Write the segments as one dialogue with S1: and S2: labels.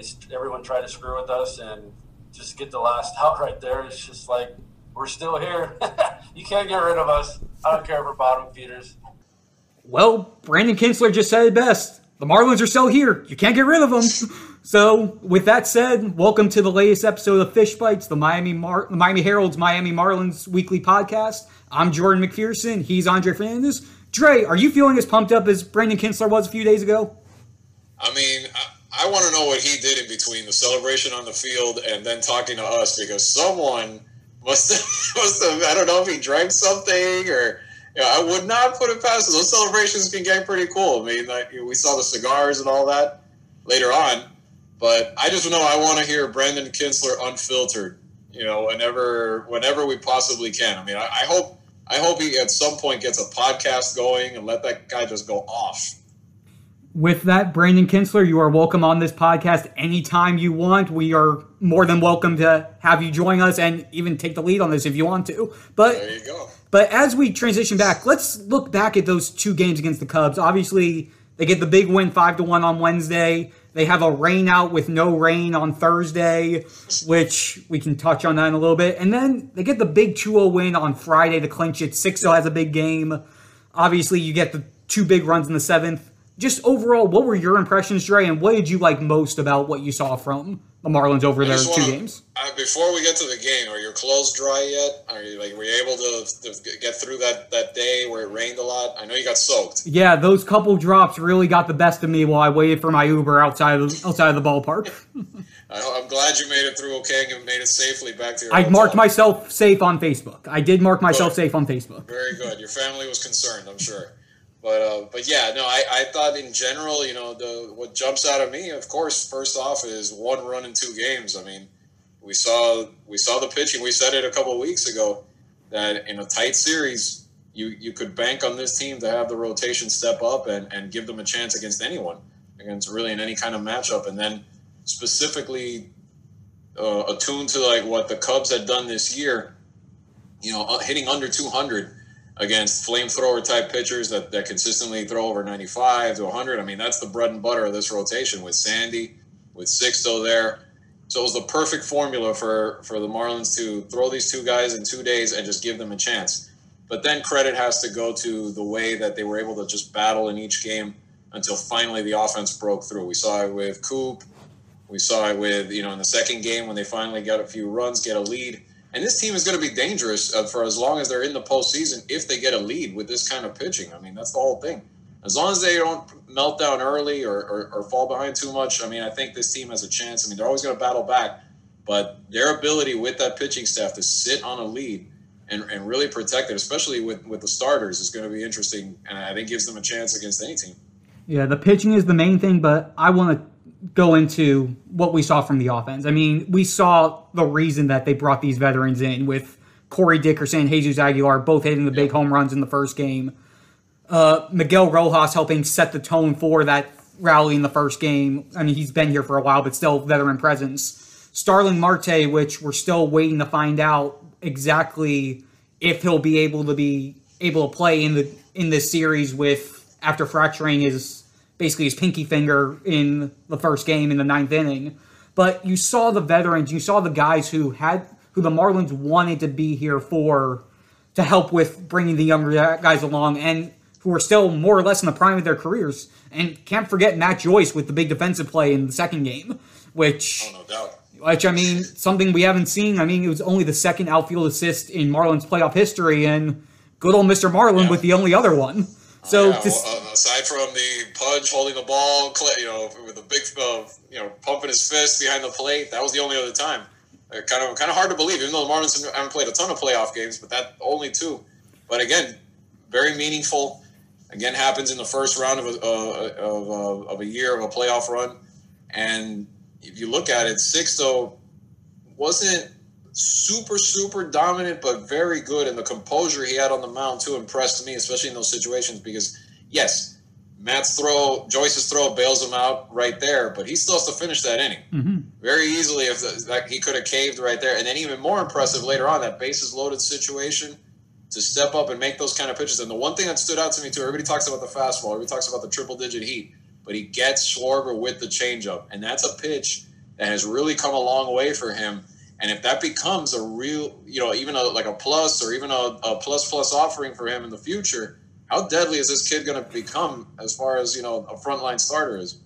S1: they everyone tried to screw with us, and just get the last out right there. It's just like we're still here. you can't get rid of us. I don't care for bottom feeders.
S2: Well, Brandon Kintzler just said it best. The Marlins are still here. You can't get rid of them. so, with that said, welcome to the latest episode of Fish Bites, the Miami Mar- the Miami Herald's Miami Marlins weekly podcast. I'm Jordan McPherson. He's Andre Fernandez. Dre, are you feeling as pumped up as Brandon Kintzler was a few days ago?
S3: I mean, I, I want to know what he did in between the celebration on the field and then talking to us because someone must have, must have I don't know if he drank something or. You know, I would not put it past Those celebrations can get pretty cool. I mean, like, we saw the cigars and all that later on, but I just know I want to hear Brandon Kintzler unfiltered. You know, whenever whenever we possibly can. I mean, I, I hope I hope he at some point gets a podcast going and let that guy just go off.
S2: With that, Brandon Kintzler, you are welcome on this podcast anytime you want. We are more than welcome to have you join us and even take the lead on this if you want to. But
S3: there you go.
S2: But as we transition back, let's look back at those two games against the Cubs. Obviously, they get the big win five to one on Wednesday. They have a rain out with no rain on Thursday, which we can touch on that in a little bit. And then they get the big 2 0 win on Friday to clinch it. Sixto oh has a big game. Obviously, you get the two big runs in the seventh. Just overall, what were your impressions, Dre, and what did you like most about what you saw from the Marlins over their two games?
S3: Uh, before we get to the game, are your clothes dry yet? Are you like were you able to, to, get through that that day where it rained a lot? I know you got soaked.
S2: Yeah, those couple drops really got the best of me while I waited for my Uber outside of, outside of the ballpark.
S3: I'm glad you made it through okay and made it safely back to your.
S2: I marked myself safe on Facebook. I did mark myself good. safe on Facebook.
S3: Very good. Your family was concerned, I'm sure. But uh, but yeah, no, I, I thought in general, you know, the what jumps out at me, of course, first off, is one run in two games. I mean, we saw we saw the pitching. We said it a couple of weeks ago that in a tight series, you you could bank on this team to have the rotation step up and, and give them a chance against anyone, against really in any kind of matchup. And then specifically uh, attuned to like what the Cubs had done this year, you know, uh, hitting under 200 against flamethrower type pitchers that, that consistently throw over 95 to 100. I mean, that's the bread and butter of this rotation with Sandy, with Sixto there. So it was the perfect formula for, for the Marlins to throw these two guys in two days and just give them a chance. But then credit has to go to the way that they were able to just battle in each game until finally the offense broke through. We saw it with Coop. We saw it with, you know, in the second game when they finally got a few runs, get a lead and this team is going to be dangerous uh, for as long as they're in the postseason if they get a lead with this kind of pitching. I mean, that's the whole thing. As long as they don't melt down early or, or, or fall behind too much, I mean, I think this team has a chance. I mean, they're always going to battle back, but their ability with that pitching staff to sit on a lead and, and really protect it, especially with, with the starters, is going to be interesting. And I think gives them a chance against any team.
S2: Yeah, the pitching is the main thing, but I want to go into what we saw from the offense. I mean, we saw the reason that they brought these veterans in with Corey Dickerson, Jesus Aguilar, both hitting the big home runs in the first game. Uh, Miguel Rojas helping set the tone for that rally in the first game. I mean, he's been here for a while, but still veteran presence. Starling Marte, which we're still waiting to find out exactly if he'll be able to be able to play in the in this series with after fracturing his basically his pinky finger in the first game in the ninth inning. But you saw the veterans, you saw the guys who had who the Marlins wanted to be here for to help with bringing the younger guys along and who are still more or less in the prime of their careers. And can't forget Matt Joyce with the big defensive play in the second game, which
S3: oh, no doubt.
S2: Which I mean, something we haven't seen. I mean, it was only the second outfield assist in Marlins playoff history, and good old Mr. Marlin yeah. with the only other one. So
S3: yeah, well, uh, aside from the punch, holding the ball, you know, with a big, uh, you know, pumping his fist behind the plate, that was the only other time. Uh, kind of, kind of hard to believe, even though the Marlins haven't played a ton of playoff games, but that only two. But again, very meaningful. Again, happens in the first round of a, uh, of, uh, of a year of a playoff run, and if you look at it, Sixto wasn't super, super dominant, but very good. And the composure he had on the mound too impressed me, especially in those situations. Because yes, Matt's throw, Joyce's throw bails him out right there, but he still has to finish that inning mm-hmm. very easily. If the, like he could have caved right there, and then even more impressive later on that bases loaded situation to step up and make those kind of pitches. And the one thing that stood out to me too, everybody talks about the fastball, everybody talks about the triple digit heat, but he gets Schwarber with the changeup, and that's a pitch that has really come a long way for him. And if that becomes a real, you know, even a, like a plus or even a, a plus plus offering for him in the future, how deadly is this kid going to become as far as you know a frontline starter is?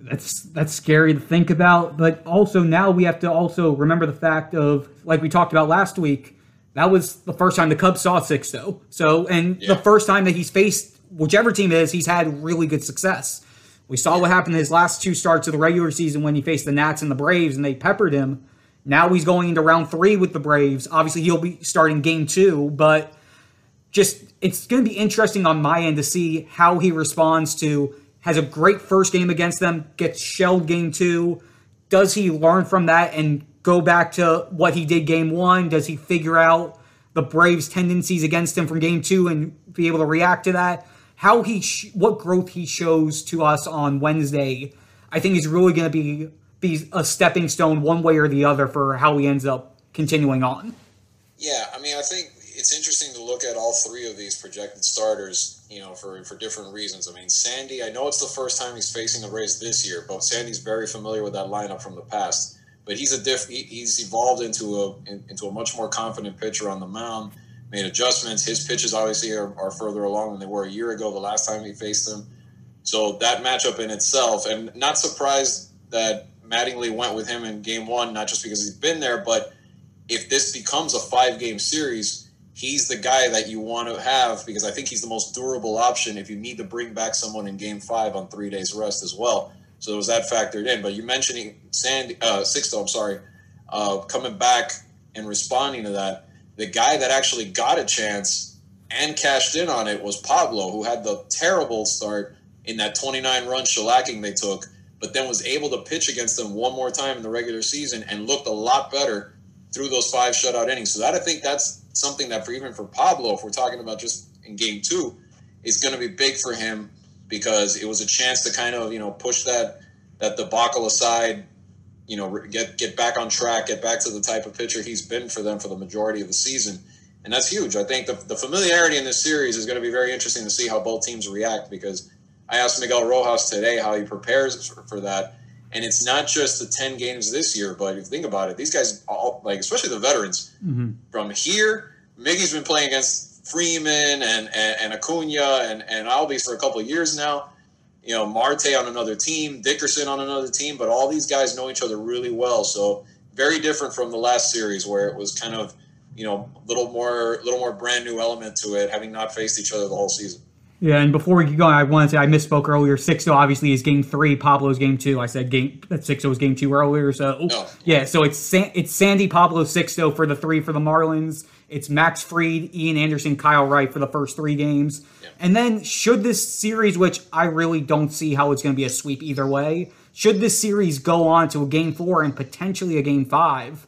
S2: That's that's scary to think about, but also now we have to also remember the fact of like we talked about last week. That was the first time the Cubs saw Sixto. So, and yeah. the first time that he's faced whichever team it is, he's had really good success. We saw what happened in his last two starts of the regular season when he faced the Nats and the Braves and they peppered him. Now he's going into round three with the Braves. Obviously, he'll be starting game two, but just it's going to be interesting on my end to see how he responds to has a great first game against them, gets shelled game two. Does he learn from that and go back to what he did game one? Does he figure out the Braves' tendencies against him from game two and be able to react to that? how he sh- what growth he shows to us on Wednesday, I think is really going to be be a stepping stone one way or the other for how he ends up continuing on.
S3: Yeah, I mean, I think it's interesting to look at all three of these projected starters, you know, for, for different reasons. I mean, Sandy, I know it's the first time he's facing the Rays this year, but Sandy's very familiar with that lineup from the past. But he's a diff, he, he's evolved into a into a much more confident pitcher on the mound made adjustments. His pitches obviously are, are further along than they were a year ago, the last time he faced him. So that matchup in itself, and not surprised that Mattingly went with him in game one, not just because he's been there, but if this becomes a five game series, he's the guy that you want to have because I think he's the most durable option if you need to bring back someone in game five on three days rest as well. So there was that factored in. But you mentioning Sandy, uh, Sixto, I'm sorry, uh, coming back and responding to that the guy that actually got a chance and cashed in on it was Pablo, who had the terrible start in that 29 run shellacking they took, but then was able to pitch against them one more time in the regular season and looked a lot better through those five shutout innings. So that I think that's something that for even for Pablo, if we're talking about just in game two, is going to be big for him because it was a chance to kind of you know push that that debacle aside you know get get back on track, get back to the type of pitcher he's been for them for the majority of the season, and that's huge. I think the, the familiarity in this series is going to be very interesting to see how both teams react because I asked Miguel Rojas today how he prepares for, for that, and it's not just the ten games this year, but if you think about it, these guys all like especially the veterans mm-hmm. from here. Miggy's been playing against Freeman and and, and Acuna and and Albies for a couple of years now you know, Marte on another team, Dickerson on another team, but all these guys know each other really well. So very different from the last series where it was kind of, you know, a little more, little more brand new element to it, having not faced each other the whole season.
S2: Yeah, and before we get going, I want to say I misspoke earlier. Sixto obviously is game three. Pablo's game two. I said game that Sixto was game two earlier. So yeah, so it's San, it's Sandy Pablo Sixto for the three for the Marlins. It's Max Fried, Ian Anderson, Kyle Wright for the first three games. Yeah. And then, should this series, which I really don't see how it's going to be a sweep either way, should this series go on to a game four and potentially a game five,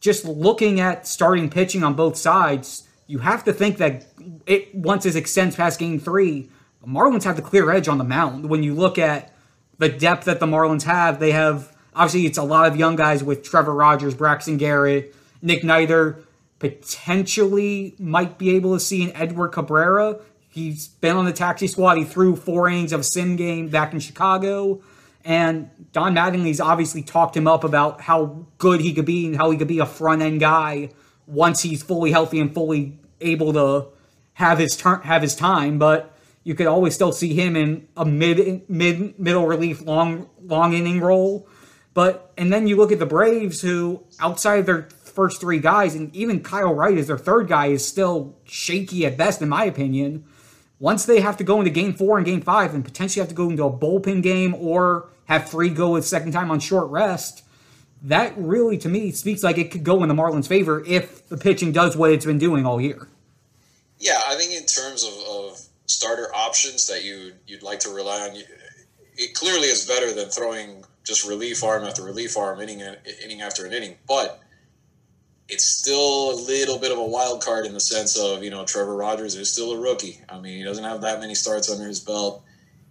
S2: just looking at starting pitching on both sides, you have to think that it once it extends past game three, the Marlins have the clear edge on the mound. When you look at the depth that the Marlins have, they have obviously it's a lot of young guys with Trevor Rogers, Braxton Garrett, Nick Neidert potentially might be able to see an Edward Cabrera. He's been on the taxi squad. He threw four innings of a sim game back in Chicago. And Don Mattingly's obviously talked him up about how good he could be and how he could be a front end guy once he's fully healthy and fully able to have his turn, have his time. But you could always still see him in a mid mid middle relief long long inning role. But and then you look at the Braves, who outside of their first three guys, and even Kyle Wright as their third guy is still shaky at best, in my opinion. Once they have to go into game four and game five and potentially have to go into a bullpen game or have Fried go a second time on short rest, that really, to me, speaks like it could go in the Marlins' favor if the pitching does what it's been doing all year.
S3: Yeah, I think in terms of, of starter options that you you'd like to rely on, it clearly is better than throwing just relief arm after relief arm, inning inning after an inning. But it's still a little bit of a wild card in the sense of you know Trevor Rogers is still a rookie. I mean, he doesn't have that many starts under his belt.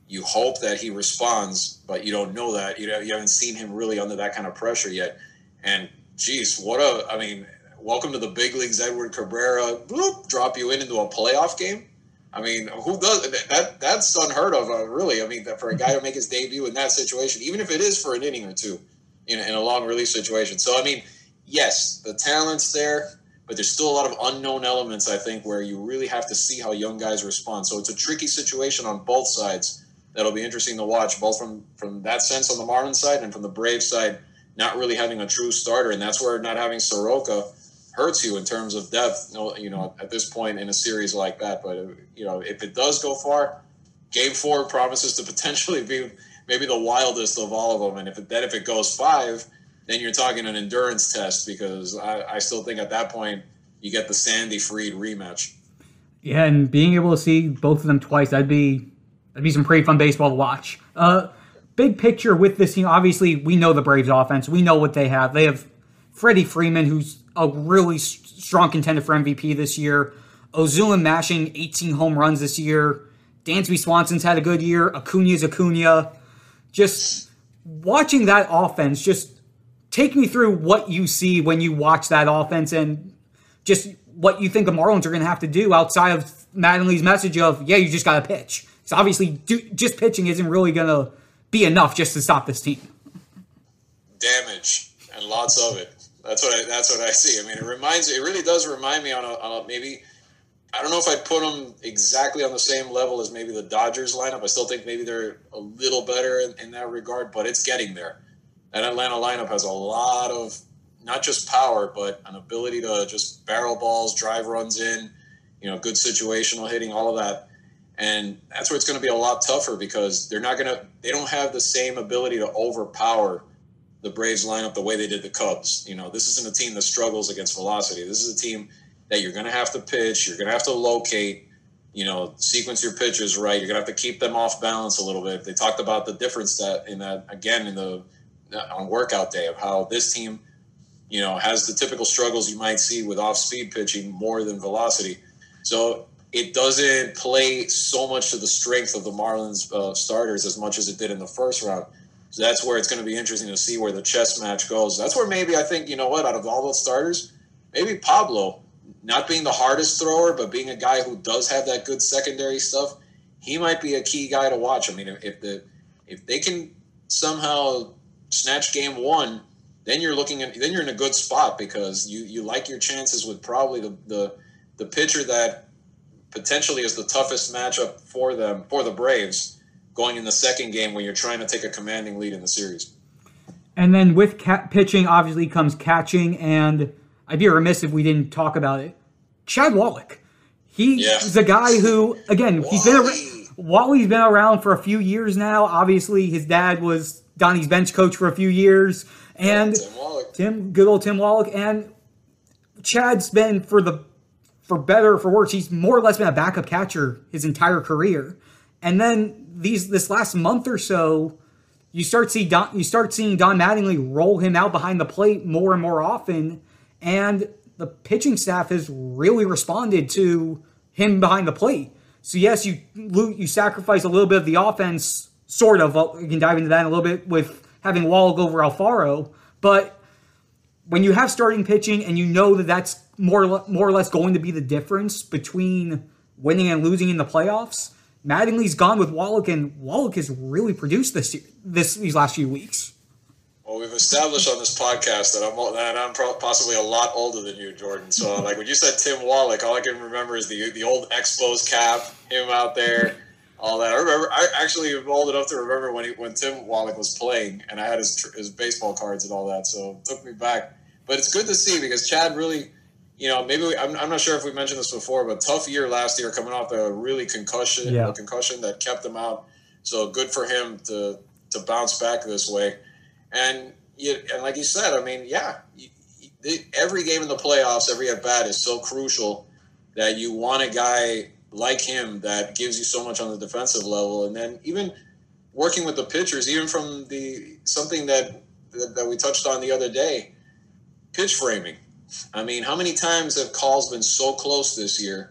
S3: You hope that he responds, but you don't know that. You know, you haven't seen him really under that kind of pressure yet. And geez, what a I mean, welcome to the big leagues, Edward Cabrera. Bloop, drop you in into a playoff game. I mean, who does that? That's unheard of, uh, really. I mean, for a guy to make his debut in that situation, even if it is for an inning or two, in, in a long release situation. So I mean, yes, the talent's there, but there's still a lot of unknown elements. I think where you really have to see how young guys respond. So it's a tricky situation on both sides. That'll be interesting to watch, both from from that sense on the Marlins side and from the Braves side, not really having a true starter, and that's where not having Soroka hurts you in terms of depth. You know, at this point in a series like that. But you know, if it does go far, Game Four promises to potentially be maybe the wildest of all of them. And if it, then if it goes five, then you're talking an endurance test because I, I still think at that point you get the Sandy Fried rematch.
S2: Yeah, and being able to see both of them twice, that'd be that'd be some pretty fun baseball to watch. Uh, big picture with this team, obviously we know the Braves offense. We know what they have. They have Freddie Freeman, who's a really strong contender for MVP this year. Ozuna mashing 18 home runs this year. Dansby Swanson's had a good year. Acuna's Acuna. Just watching that offense, just take me through what you see when you watch that offense and just what you think the Marlins are going to have to do outside of Mattingly's message of, yeah, you just got to pitch. So obviously, do, just pitching isn't really going to be enough just to stop this team.
S3: Damage and lots of it. That's what I, that's what I see. I mean, it reminds it really does remind me on a, on a maybe I don't know if I'd put them exactly on the same level as maybe the Dodgers lineup. I still think maybe they're a little better in, in that regard, but it's getting there. That Atlanta lineup has a lot of not just power, but an ability to just barrel balls, drive runs in, you know, good situational hitting, all of that. And that's where it's going to be a lot tougher because they're not going to, they don't have the same ability to overpower the Braves lineup the way they did the Cubs. You know, this isn't a team that struggles against velocity. This is a team that you're going to have to pitch, you're going to have to locate, you know, sequence your pitches right. You're going to have to keep them off balance a little bit. They talked about the difference that in that again in the uh, on workout day of how this team, you know, has the typical struggles you might see with off-speed pitching more than velocity. So it doesn't play so much to the strength of the Marlins uh, starters as much as it did in the first round. So that's where it's going to be interesting to see where the chess match goes. That's where maybe I think you know what out of all those starters, maybe Pablo not being the hardest thrower, but being a guy who does have that good secondary stuff, he might be a key guy to watch. I mean, if the if they can somehow snatch game one, then you're looking at then you're in a good spot because you you like your chances with probably the the, the pitcher that potentially is the toughest matchup for them for the Braves going in the second game when you're trying to take a commanding lead in the series.
S2: And then with pitching, obviously comes catching and I'd be remiss if we didn't talk about it. Chad Wallach. He's yeah. the guy who, again, Wally. he's been Wally's been around for a few years now. Obviously, his dad was Donnie's bench coach for a few years, and Tim, Wallach. Tim good old Tim Wallach, and Chad's been for the for better or for worse. He's more or less been a backup catcher his entire career, and then these this last month or so, you start see Don, you start seeing Don Mattingly roll him out behind the plate more and more often and the pitching staff has really responded to him behind the plate. So yes, you you sacrifice a little bit of the offense, sort of. Uh, we can dive into that in a little bit with having Wallach over Alfaro, but when you have starting pitching and you know that that's more more or less going to be the difference between winning and losing in the playoffs, Mattingly's gone with Wallach, and Wallach has really produced this year, this these last few weeks.
S3: Well, we've established on this podcast that I'm that I'm possibly a lot older than you, Jordan. So, like when you said Tim Wallach, all I can remember is the the old Expos cap, him out there, all that. I remember. I actually am old enough to remember when he, when Tim Wallach was playing, and I had his his baseball cards and all that. So it took me back. But it's good to see because Chad really, you know, maybe we, I'm, I'm not sure if we mentioned this before, but tough year last year, coming off a really concussion, yeah. a concussion that kept him out. So good for him to to bounce back this way. And you, and like you said, I mean, yeah, you, you, every game in the playoffs, every at bat is so crucial that you want a guy like him that gives you so much on the defensive level, and then even working with the pitchers, even from the something that that, we touched on the other day, pitch framing. I mean, how many times have calls been so close this year?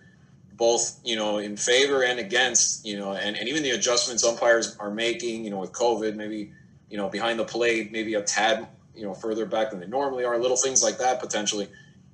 S3: both you know in favor and against you know and, and even the adjustments umpires are making you know with covid maybe you know, behind the plate, maybe a tad, you know, further back than they normally are. Little things like that potentially,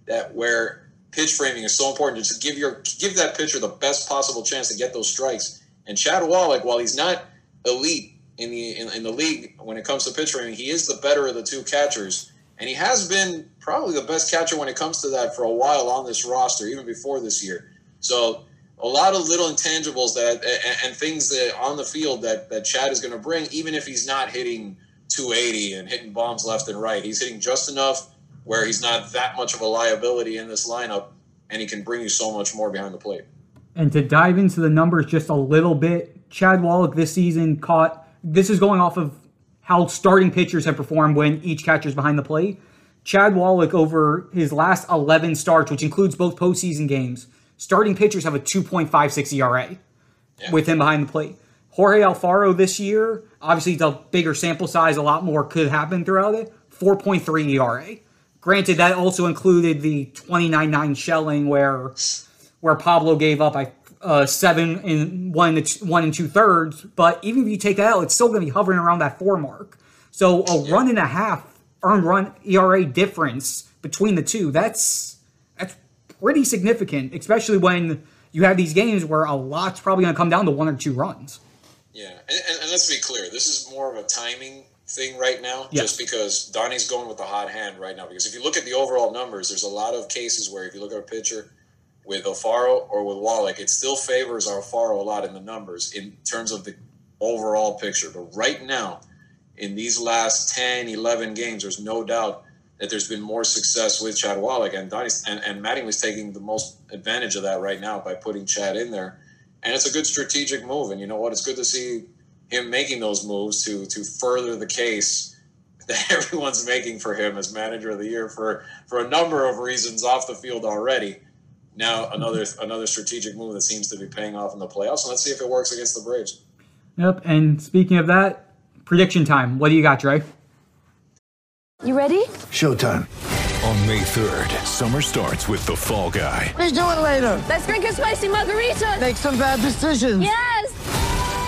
S3: that where pitch framing is so important to give your give that pitcher the best possible chance to get those strikes. And Chad Wallach, while he's not elite in the in, in the league when it comes to pitch framing. He is the better of the two catchers, and he has been probably the best catcher when it comes to that for a while on this roster, even before this year. So a lot of little intangibles that and things that on the field that that Chad is going to bring, even if he's not hitting 280 and hitting bombs left and right, he's hitting just enough where he's not that much of a liability in this lineup, and he can bring you so much more behind the plate.
S2: And to dive into the numbers just a little bit, Chad Wallach this season caught. This is going off of how starting pitchers have performed when each catcher's behind the plate. Chad Wallach over his last 11 starts, which includes both postseason games, starting pitchers have a 2.56 ERA yeah. with him behind the plate. Jorge Alfaro this year, obviously the bigger sample size, a lot more could happen throughout it. 4.3 ERA. Granted, that also included the 29-9 shelling where where Pablo gave up I uh, seven in one and one and two thirds. But even if you take that out, it's still going to be hovering around that four mark. So a yeah. run and a half earned run ERA difference between the two. That's that's pretty significant, especially when you have these games where a lot's probably going to come down to one or two runs.
S3: Yeah, and, and, and, let's be clear, this is more of a timing thing right now, just because Donnie's going with the hot hand right now. Because if you look at the overall numbers, there's a lot of cases where if you look at a pitcher with Alfaro or with Wallach, it still favors Alfaro a lot in the numbers in terms of the overall picture. But right now, in these last 10, 11 games, there's no doubt that there's been more success with Chad Wallach, and Donnie's, and, and Mattingly's taking the most advantage of that right now by putting Chad in there. And it's a good strategic move. And you know what? It's good to see him making those moves to to further the case that everyone's making for him as manager of the year for for a number of reasons off the field already. Now another another strategic move that seems to be paying off in the playoffs. And let's see if it works against the Braves.
S2: Yep. And speaking of that, prediction time. What do you got, Dre?
S4: You ready?
S5: Showtime.
S6: On May 3rd, summer starts with The Fall Guy.
S5: Let's do it later.
S4: Let's drink a spicy margarita.
S5: Make some bad decisions.
S4: Yes.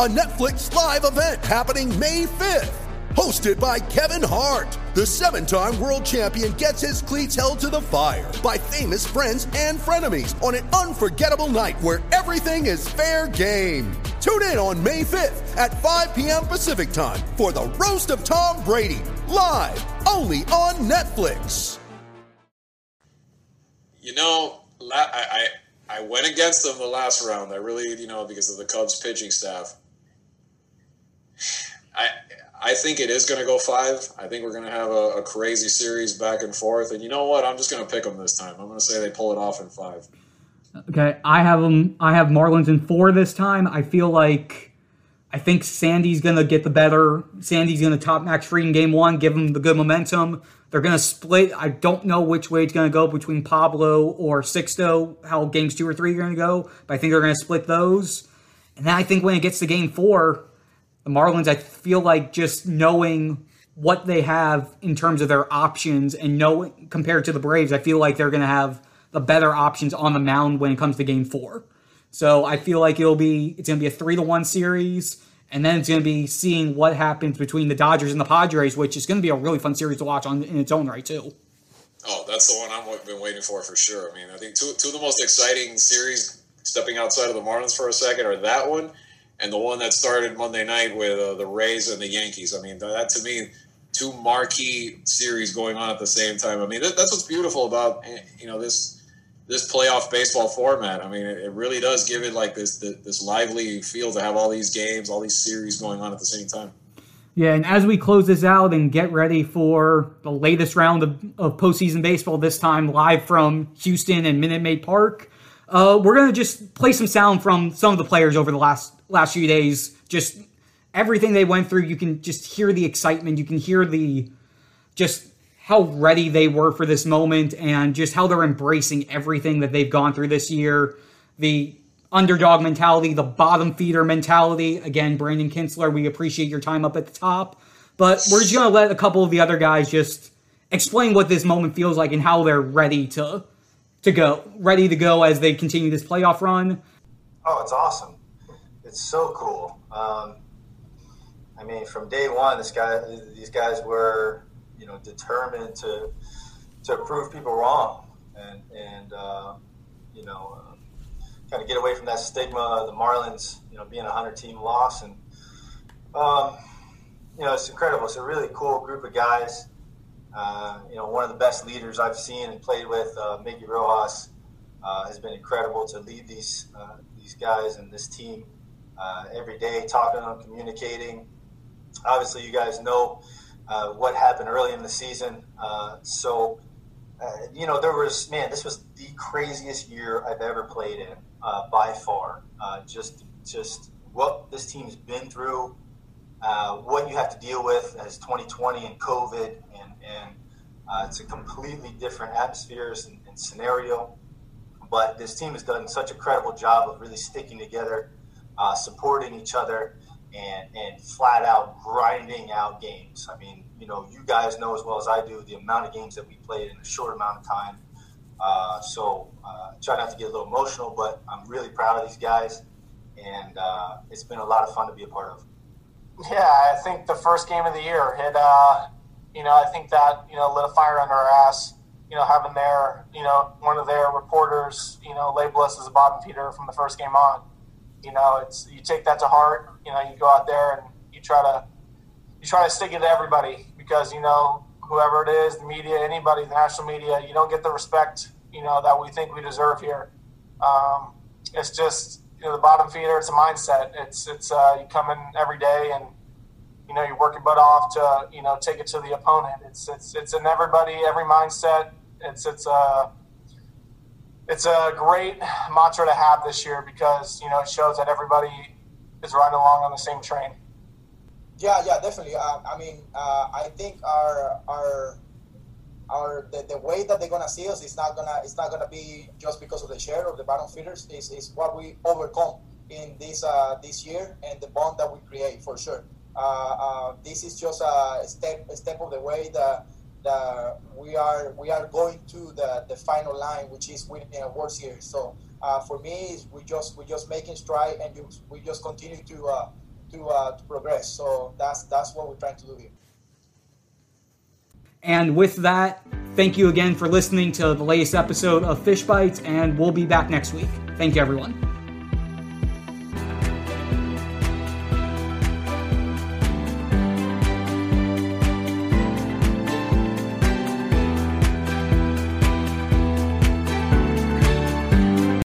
S7: a Netflix live event happening May 5th. Hosted by Kevin Hart, the seven time world champion gets his cleats held to the fire by famous friends and frenemies on an unforgettable night where everything is fair game. Tune in on May 5th at 5 p.m. Pacific time for the Roast of Tom Brady, live only on Netflix.
S3: You know, I, I, I went against them the last round. I really, you know, because of the Cubs pitching staff. I I think it is going to go five. I think we're going to have a, a, crazy series back and forth. And you know what? I'm just going to pick them this time. I'm going to say they pull it off in five.
S2: Okay, I have them. I have Marlins in four this time. I feel like I think Sandy's going to get the better. Sandy's going to top Max Fried in game one, give him the good momentum. They're going to split. I don't know which way it's going to go between Pablo or Sixto, how games two or three are going to go, but I think they're going to split those. And then I think when it gets to game four, the Marlins, I feel like just knowing what they have in terms of their options and know compared to the Braves, I feel like they're going to have the better options on the mound when it comes to game four. So I feel like it'll be it's going to be a three to one series, and then it's going to be seeing what happens between the Dodgers and the Padres, which is going to be a really fun series to watch on in its own right too.
S3: Oh, that's the one I've been waiting for for sure. I mean, I think two two of the most exciting series, stepping outside of the Marlins for a second, are that one and the one that started Monday night with uh, the Rays and the Yankees. I mean, that to me, two marquee series going on at the same time. I mean, that, that's what's beautiful about eh, you know this this playoff baseball format. I mean, it, it really does give it like this, this this lively feel to have all these games, all these series going on at the same time.
S2: Yeah, and as we close this out and get ready for the latest round of, of postseason baseball, this time live from Houston and Minute Maid Park, uh, we're gonna just play some sound from some of the players over the last last few days. Just everything they went through, you can just hear the excitement. You can hear the just how ready they were for this moment and just how they're embracing everything that they've gone through this year. The underdog mentality, the bottom feeder mentality. Again, Brandon Kintzler, we appreciate your time up at the top. But we're just gonna let a couple of the other guys just explain what this moment feels like and how they're ready to to go, ready to go as they continue this playoff run.
S8: Oh, it's awesome! It's so cool. Um, I mean, from day one, this guy, these guys were, you know, determined to to prove people wrong, and and uh, you know, uh, kind of get away from that stigma of the Marlins, you know, being a hundred team loss, and um, you know, it's incredible. It's a really cool group of guys. Uh, you know, one of the best leaders I've seen and played with, uh, Miggy Rojas, uh, has been incredible to lead these uh, these guys and this team uh, every day, talking to them, communicating. Obviously, you guys know uh, what happened early in the season, so you know there was man, this was the craziest year I've ever played in by far. just just what this team's been through. Uh, what you have to deal with as 2020 and COVID, and, and uh, it's a completely different atmosphere and, and, scenario. But this team has done such a credible job of really sticking together, uh, supporting each other, and, and flat out grinding out games. I mean, you know, you guys know as well as I do the amount of games that we played in a short amount of time. Uh, so uh, try not to get a little emotional, but I'm really proud of these guys, and it's been a lot of fun to be a part of.
S9: Yeah, I think the first game of the year hit. Uh, you know, I think that you know lit a fire under our ass. You know, having their you know one of their reporters you know label us as a bottom feeder from the first game on. You know, it's you take that to heart. You know, you go out there and you try to you try to stick it to everybody because you know whoever it is, the media, anybody, the national media, you don't get the respect you know that we think we deserve here. Um, it's just you know the bottom feeder. It's a mindset. It's it's uh, you come in every day and you know you're working butt off to you know take it to the opponent. It's it's it's in everybody, every mindset. It's it's a it's a great mantra to have this year because you know it shows that everybody is riding along on the same train.
S10: Yeah, yeah, definitely. Uh, I mean, uh, I think our our our the, the way that they're gonna see us is not gonna it's not gonna be just because of the share of the bottom feeders. Is is what we overcome in this uh, this year and the bond that we create for sure. Uh, uh, this is just a step a step of the way that that we are we are going to the, the final line, which is winning a World Series. So uh, for me, we just we just making stride and you, we just continue to uh, to, uh, to progress. So that's that's what we're trying to do here.
S2: And with that, thank you again for listening to the latest episode of Fish Bites, and we'll be back next week. Thank you, everyone.